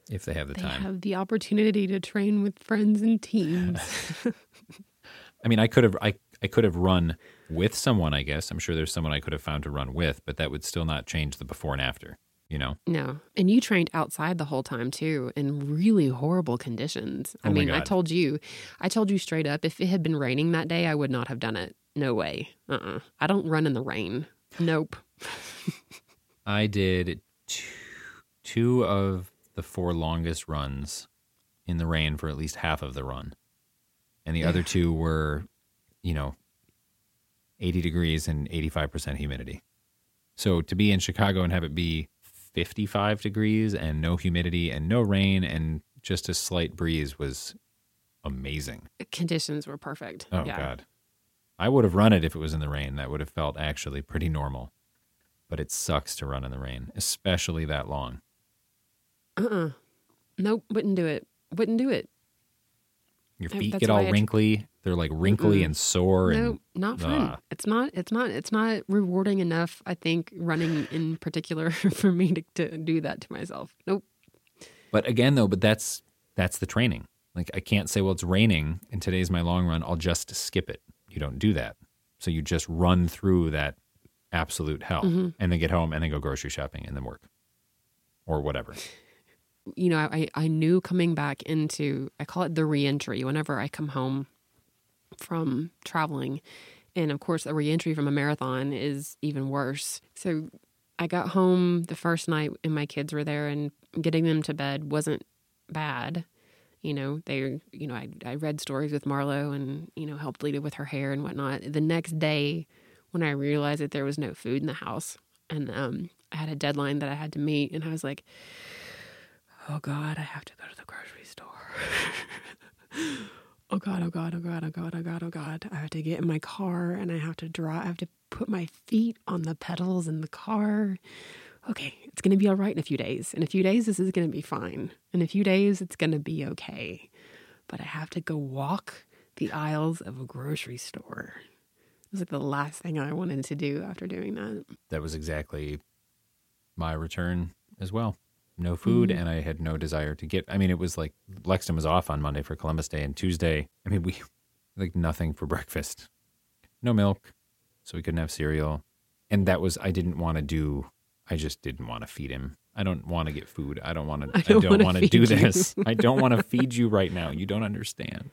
If they have the They time. have the opportunity to train with friends and teams. (laughs) (laughs) I mean, I could have I I could have run with someone. I guess I'm sure there's someone I could have found to run with, but that would still not change the before and after. You know, No. And you trained outside the whole time too in really horrible conditions. I Oh mean, I told you, I told you straight up, if it had been raining that day, I would not have done it. No way. Uh uh I don't run in the rain. Nope. (laughs) I did two, two of the four longest runs in the rain for at least half of the run. And the other two were, you know, 80 degrees and 85% humidity. So to be in Chicago and have it be 55 degrees and no humidity and no rain and just a slight breeze was amazing. Conditions were perfect. Oh, yeah. God. I would have run it if it was in the rain. That would have felt actually pretty normal. But it sucks to run in the rain, especially that long. Uh-uh. Nope, wouldn't do it. Wouldn't do it. Your feet that's get all wrinkly. They're like wrinkly Mm-mm. and sore. And Nope, not fun. Ugh. It's not. It's not. It's not rewarding enough. I think running in particular (laughs) for me to, to do that to myself. Nope. But again, though, but that's that's the training. Like I can't say, well, it's raining and today's my long run. I'll just skip it. You don't do that. So you just run through that absolute hell Mm-hmm. and then get home and then go grocery shopping and then work or whatever. you know, I, I knew coming back into, I call it the reentry, whenever I come home from traveling. And of course, a reentry from a marathon is even worse. So I got home the first night and my kids were there, and getting them to bed wasn't bad. You know, they, you know, I, I read stories with Marlo and, you know, helped it with her hair and whatnot. The next day, when I realized that there was no food in the house and um, I had a deadline that I had to meet, and I was like, oh God, I have to go to the grocery store. (laughs) oh God, oh God, oh God, oh God, oh God, oh God. I have to get in my car and I have to draw, I have to put my feet on the pedals in the car. Okay, it's going to be all right in a few days. In a few days, this is going to be fine. In a few days, it's going to be okay. But I have to go walk the aisles of a grocery store. It was like the last thing I wanted to do after doing that. That was exactly my return as well. No food, Mm-hmm. and I had no desire to get. I mean, it was like Lexington was off on Monday for Columbus Day, and Tuesday. I mean, we (laughs) like nothing for breakfast, no milk, so we couldn't have cereal, and that was I didn't want to do. I just didn't want to feed him. I don't want to get food. I don't want to. (laughs) I don't want to do this. I don't want to feed you right now. You don't understand.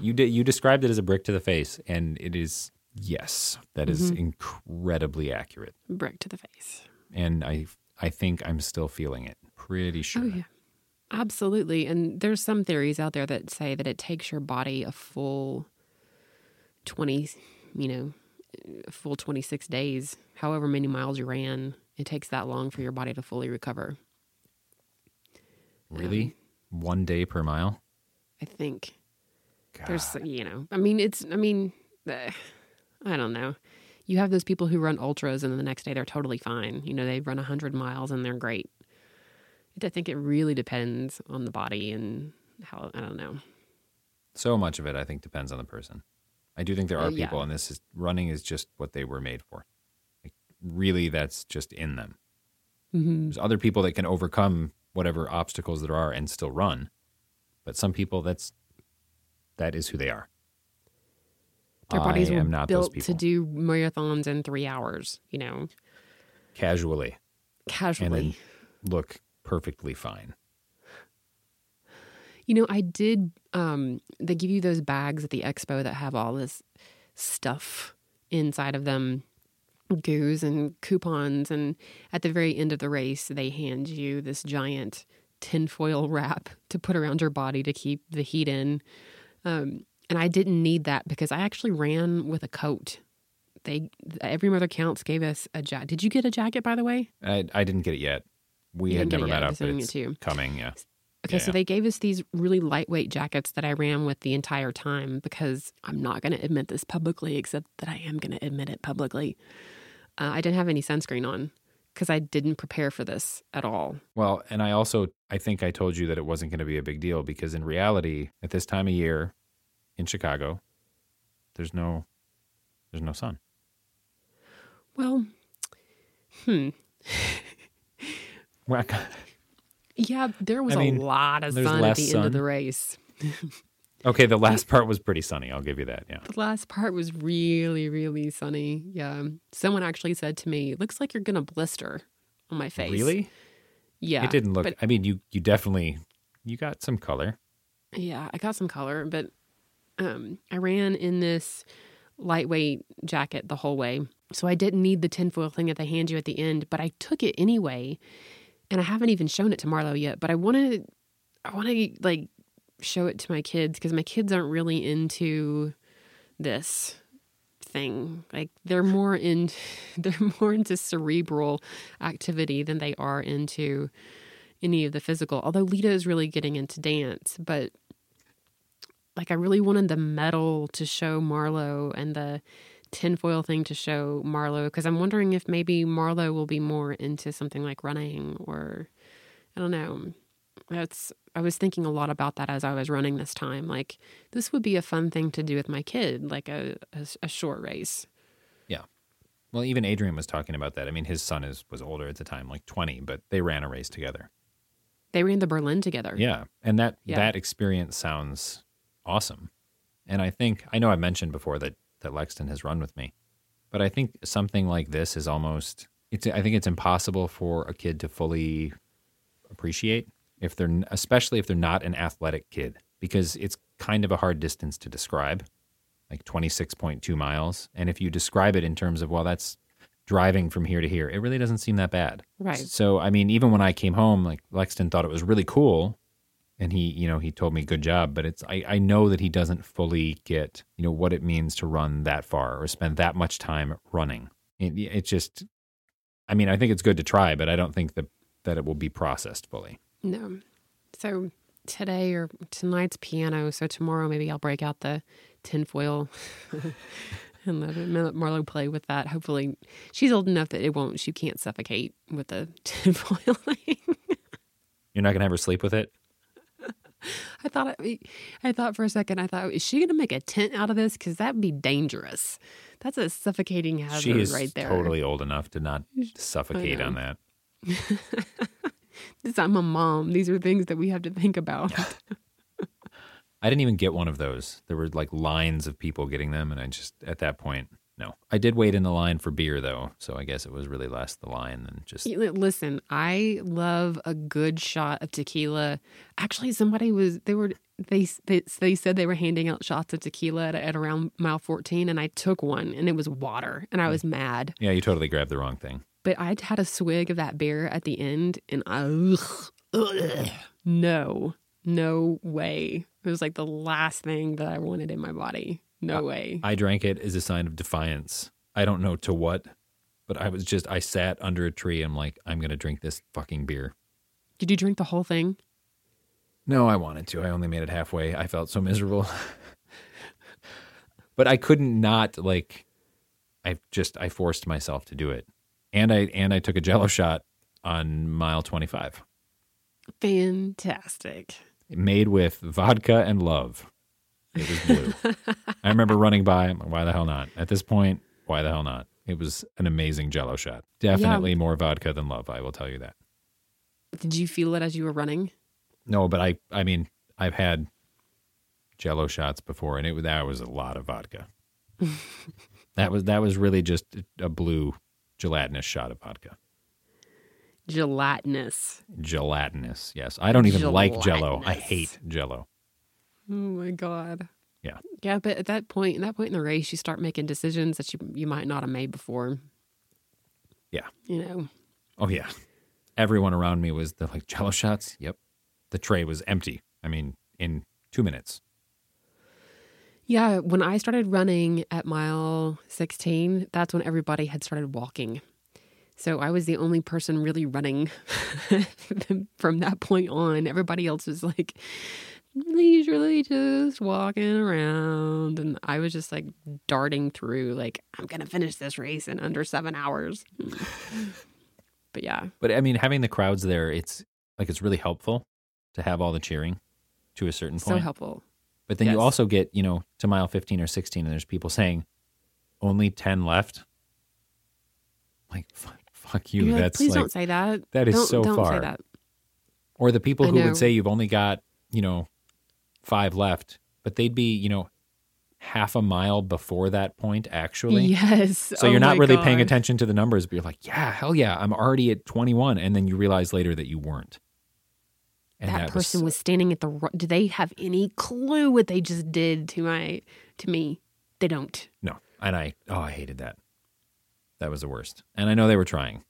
You did. You described it as a brick to the face, and it is. Yes, that is Mm-hmm. incredibly accurate Brick to the face. and I I think I'm still feeling it. Pretty oh, sure. Oh, yeah. Absolutely. And there's some theories out there that say that it takes your body a full 20, you know, full 26 days, however many miles you ran. It takes that long for your body to fully recover. Really? Um, One day per mile? I think God. there's, you know, I mean, it's, I mean, (sighs) I don't know. You have those people who run ultras and then the next day they're totally fine. You know, they run 100 miles and they're great. I think it really depends on the body and how, I don't know. so much of it I think depends on the person. I do think there Uh, are yeah. people and this is running is just what they were made for. Like really that's just in them. Mm-hmm. There's other people that can overcome whatever obstacles there are and still run. But some people that's that is who they are. Their bodies I am not built to do marathons in three hours, you know, Casually. And casually. then look perfectly fine. You know, I did, um, they give you those bags at the expo that have all this stuff inside of them goos and coupons. And at the very end of the race, they hand you this giant tinfoil wrap to put around your body to keep the heat in. Um, and I didn't need that because I actually ran with a coat. They every mother counts gave us a jacket. Did you get a jacket by the way? I I didn't get it yet. We You had never yet. met I up, but doing it coming, yeah. Okay, so Yeah. they gave us these really lightweight jackets that I ran with the entire time because I'm not going to admit this publicly, except that I am going to admit it publicly. Uh, I didn't have any sunscreen on because I didn't prepare for this at all. Well, and I also I think I told you that it wasn't going to be a big deal because in reality, at this time of year in Chicago, there's no there's no sun. Well, hmm. Well, (laughs) Yeah, there was I mean, a lot of sun at the end of the race. okay, the last part was pretty sunny. I'll give you that. Yeah. The last part was really, really sunny. Yeah. Someone actually said to me, looks like you're going to blister on my face. Really? Yeah. It didn't look. but- I mean, you you definitely you got some color. Yeah, I got some color, but um, I ran in this lightweight jacket the whole way. So I didn't need the tinfoil thing that they hand you at the end, but I took it anyway. and I haven't even shown it to Marlo yet, but I want to, I want to like show it to my kids because my kids aren't really into this thing. Like they're more (laughs) in, (laughs) they're more into cerebral activity than they are into any of the physical. Although Leta is really getting into dance, but like I really wanted the medal to show Marlo and the tinfoil thing to show Marlo because I'm wondering if maybe Marlo will be more into something like running or I don't know. That's I was thinking a lot about that as I was running this time. Like this would be a fun thing to do with my kid, like a a, a short race. Yeah. Well, even Adrian was talking about that. I mean, his son is was older at the time, like 20, but they ran a race together. They ran the Berlin together. Yeah. And that Yeah. that experience sounds awesome. And I think I know I've mentioned before that that Lexton has run with me. But I think something like this is almost it's I think it's impossible for a kid to fully appreciate if they're especially if they're not an athletic kid because it's kind of a hard distance to describe like 26.2 miles and if you describe it in terms of well that's driving from here to here it really doesn't seem that bad Right. so i mean even when i came home like lexton thought it was really cool and he you know he told me good job but it's I, I know that he doesn't fully get you know what it means to run that far or spend that much time running it, it just i mean i think it's good to try but i don't think that that it will be processed fully No. So today or tonight's piano. So tomorrow maybe I'll break out the tinfoil (laughs) and let Marlo play with that. Hopefully she's old enough that it won't. She can't suffocate with the (laughs) tinfoil thing. you're not going to have her sleep with it (laughs) I thought I thought for a second. I thought is she going to make a tent out of this? Because that would be dangerous. That's a suffocating hazard she is right there. totally old enough to not (laughs) suffocate on that (laughs) This- I'm a mom. These are things that we have to think about. I didn't even get one of those. There were like lines of people getting them, and I just at that point, no. I did wait in the line for beer though, so I guess it was really less the line than just Listen, I love a good shot of tequila. Actually, somebody was they were they they, they said they were handing out shots of tequila at, at around mile 14 and I took one and it was water and I hmm. was mad. yeah. You totally grabbed the wrong thing. But I'd had a swig of that beer at the end and I ugh, ugh, no. No way. It was like the last thing that I wanted in my body. No way. I drank it as a sign of defiance. I don't know to what, but I was just I sat under a tree. I'm like, I'm gonna drink this fucking beer. Did you drink the whole thing? No, I wanted to. I only made it halfway. I felt so miserable. (laughs) but I couldn't not like I just I forced myself to do it. And I and I took a jello shot on mile 25. Fantastic. Made with vodka and love. It was blue. I remember running by, why the hell not? At this point, why the hell not? It was an amazing jello shot. Definitely more vodka than love, I will tell you that. Did you feel it as you were running? No, but I I mean, I've had jello shots before and it was that was a lot of vodka. (laughs) that was that was really just a blue gelatinous shot of vodka. Gelatinous. Gelatinous. Yes. I don't even like jello. I hate jello. Oh my god. Yeah. Yeah, but at that point, at that point in the race, you start making decisions that you you might not have made before. Yeah. You know. Oh yeah. Everyone around me was they're like jello shots. Yep. The tray was empty. I mean, in 2 minutes. Yeah, when I started running at mile 16, that's when everybody had started walking. So I was the only person really running (laughs) from that point on. Everybody else was like leisurely just walking around. And I was just like darting through, like, I'm going to finish this race in under seven hours. (laughs) but yeah, But I mean, having the crowds there, it's like it's really helpful to have all the cheering to a certain point. so helpful. But then you also get, you know, to mile 15 or 16, and there's people saying, only 10 left. Like, fuck, fuck you. You're like, That's Please like, don't say that. that is Don't- so don't far. Say that. or the people who would say you've only got, you know, five left, but they'd be, you know, half a mile before that point, actually. Yes. So Oh you're not really paying attention to the numbers, but you're like, yeah, hell yeah, I'm already at 21. And then you realize later that you weren't. And that, person was, standing at the. Do they have any clue what they just did to my to me? They don't. No. And I, oh, I hated that. That was the worst. And I know they were trying.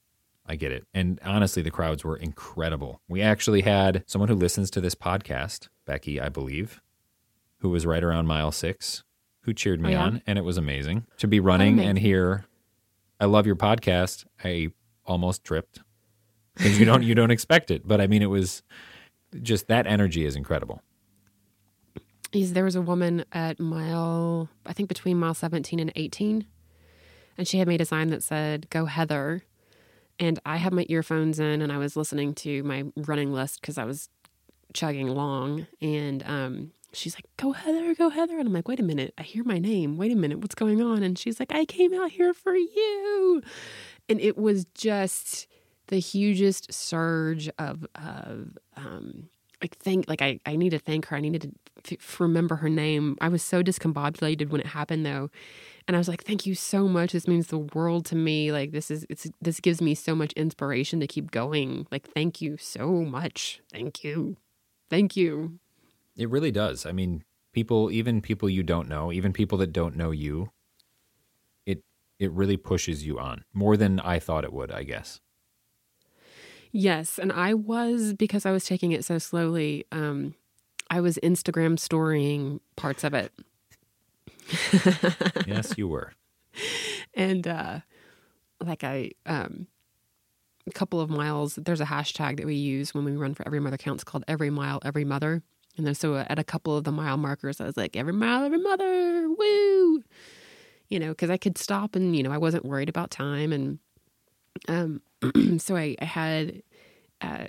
I get it. And honestly, the crowds were incredible. We actually had someone who listens to this podcast, Becky, I believe, who was right around mile six, who cheered me Oh, yeah? on, and it was amazing to be running and hear, "I love your podcast." I almost tripped because you don't you don't expect it, but I mean, it was just that energy is incredible. is there was a woman at mile I think between mile 17 and 18 and she had made a sign that said go Heather and I had my earphones in and I was listening to my running list cuz I was chugging along and um she's like go Heather go Heather. And I'm like wait a minute I hear my name. Wait a minute what's going on? And she's like I came out here for you. And it was just the hugest surge of of um like thank like I, I need to thank her. I needed to f- remember her name. I was so discombobulated when it happened though. And i was like thank you so much. This means the world to me. Like this is it's this gives me so much inspiration to keep going. Like thank you so much. Thank you thank you It really does. I mean, people, even people you don't know, even people that don't know you, it it really pushes you on more than I thought it would. I guess. Yes, and I was because I was taking it so slowly. Um, I was Instagram storying parts of it, yes, you were. (laughs) and uh, like I, um, a couple of miles. There's a hashtag that we use when we run for Every Mother Counts called Every Mile Every Mother, and then so at a couple of the mile markers, I was like Every Mile Every Mother, woo, you know, because I could stop and you know I wasn't worried about time and um, (clears throat) so I, I had uh,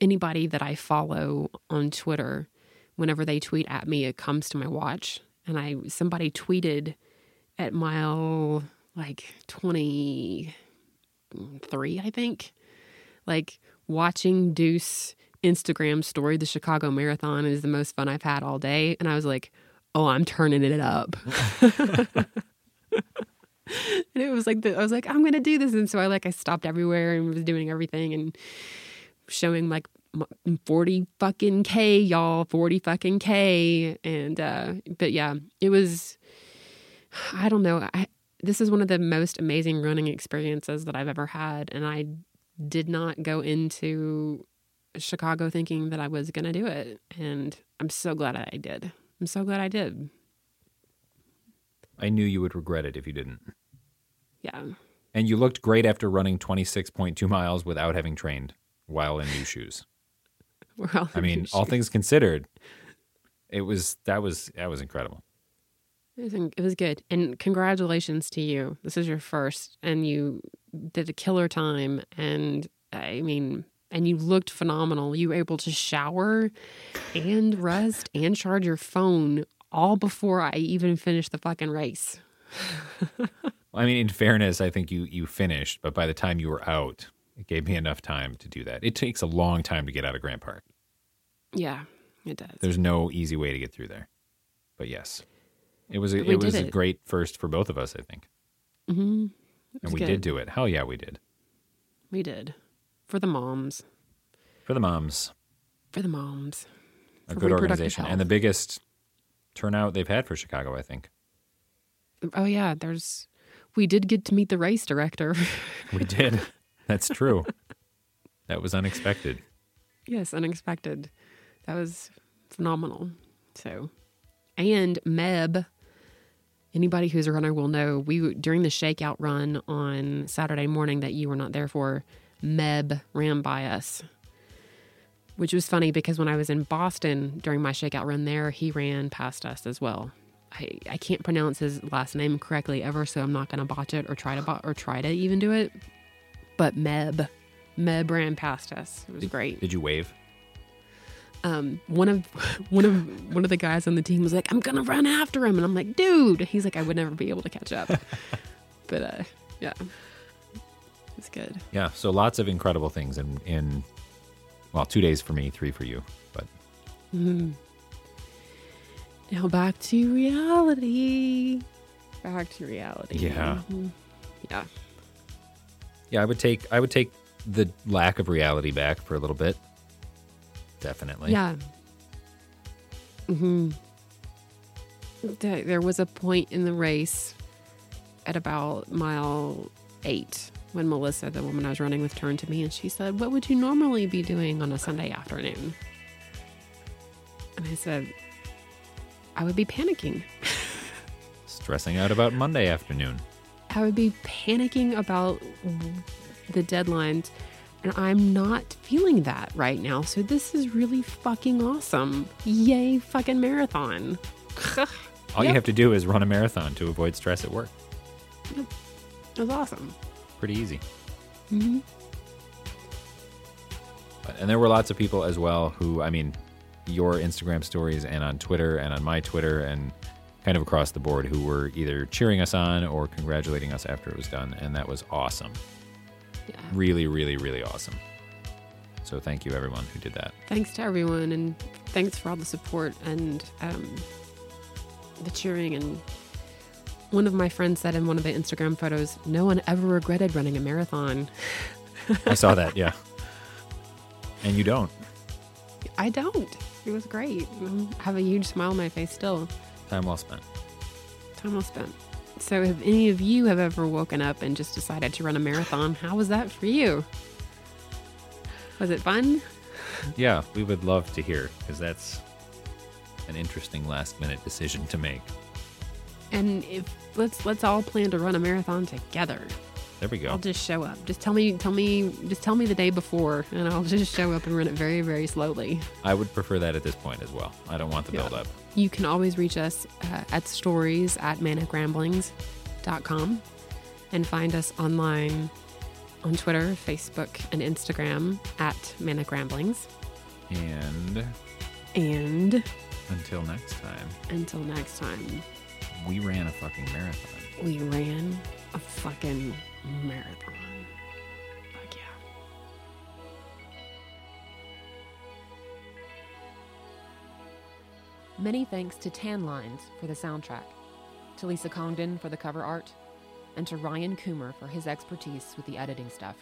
anybody that I follow on Twitter, whenever they tweet at me, it comes to my watch. And I somebody tweeted at mile like twenty three, I think, like watching Dooce Instagram story the Chicago Marathon is the most fun I've had all day. And I was like, oh, I'm turning it up. (laughs) and it was like the, I was like I'm gonna do this, and so I like I stopped everywhere and was doing everything and showing like forty fucking k, y'all, forty fucking k, and uh, but yeah, it was. I don't know. I this is one of the most amazing running experiences that I've ever had, and I did not go into Chicago thinking that I was gonna do it, and I'm so glad I did. I'm so glad I did. I knew you would regret it if you didn't. Yeah. And you looked great after running 26.2 miles without having trained while in new shoes. (laughs) We're all I mean, all shoes. things considered, it was that was that was incredible. It was, it was good. And congratulations to you. This is your first, and you did a killer time. And I mean, and you looked phenomenal. You were able to shower and rest and charge your phone all before I even finished the fucking race. (laughs) I mean, in fairness, I think you you finished, but by the time you were out, it gave me enough time to do that. It takes a long time to get out of Grant Park. Yeah, it does. There's no easy way to get through there. But yes, it was a, we it was did a great first for both of us, I think, hmm and we did do it. Hell yeah, we did We did. For the moms. for the moms. For the moms. A For good organization and the biggest turnout they've had for Chicago, I think. Oh, yeah. There's. We did get to meet the race director. We did. (laughs) That's true. That was unexpected. Yes, unexpected. That was phenomenal. So, and Meb, anybody who's a runner will know we during the shakeout run on Saturday morning that you were not there for. Meb ran by us, which was funny because when I was in Boston during my shakeout run there, he ran past us as well. I, I can't pronounce his last name correctly ever, so I'm not to botch it or try to bo- or try to even do it. But Meb, Meb ran past us. It was great Did you wave? Um, one of one of one of the guys on the team was like, "I'm gonna run after him," and I'm like, "Dude," he's like, "I would never be able to catch up." (laughs) but uh, yeah, it's good. Yeah. So lots of incredible things in in well, two days for me, three for you. But Now back to reality. Back to reality. Yeah. Mhm. yeah. yeah, I would take I would take the lack of reality back for a little bit. Definitely. Yeah. Hmm. There was a point in the race at about mile eight when Melissa, the woman I was running with, turned to me and she said, What would you normally be doing on a Sunday afternoon? And I said, I would be panicking. (laughs) Stressing out about Monday afternoon. I would be panicking about the deadlines. And I'm not feeling that right now. So this is really fucking awesome. Yay, fucking marathon. (laughs) All you have to do is run a marathon to avoid stress at work. It was awesome. Pretty easy. hmm And there were lots of people as well who, I mean, your Instagram stories and on Twitter and on my Twitter and kind of across the board who were either cheering us on or congratulating us after it was done. And that was awesome. Yeah. Really, really, really awesome. So thank you, everyone who did that. Thanks to everyone, and thanks for all the support and um, the cheering. And one of my friends said in one of the Instagram photos, "No one ever regretted running a marathon." (laughs) I saw that, yeah. And you don't. I don't. It was great. I have a huge smile on my face still. Time well spent. Time well spent. So, if any of you have ever woken up and just decided to run a marathon, how was that for you? Was it fun? Yeah, we would love to hear because that's an interesting last minute decision to make. And if let's let's all plan to run a marathon together. There we go. I'll just show up. Just tell me, tell me, just tell me the day before, and I'll (laughs) just show up and run it very, very slowly. I would prefer that at this point as well. I don't want the Yeah. build up. You can always reach us uh, at stories at manicramblings.com and find us online on Twitter, Facebook, and Instagram at Manic Ramblings. And And until next time, until next time, we ran a fucking marathon. we ran a fucking marathon. Many thanks to Tanlines for the soundtrack, to Lisa Congdon for the cover art, and to Ryan Coomer for his expertise with the editing stuff.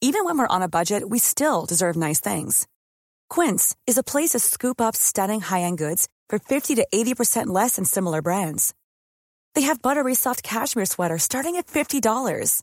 Even when we're on a budget, we still deserve nice things. Quince is a place to scoop up stunning high-end goods for 50 to 80% less than similar brands. They have buttery soft cashmere sweaters starting at $50,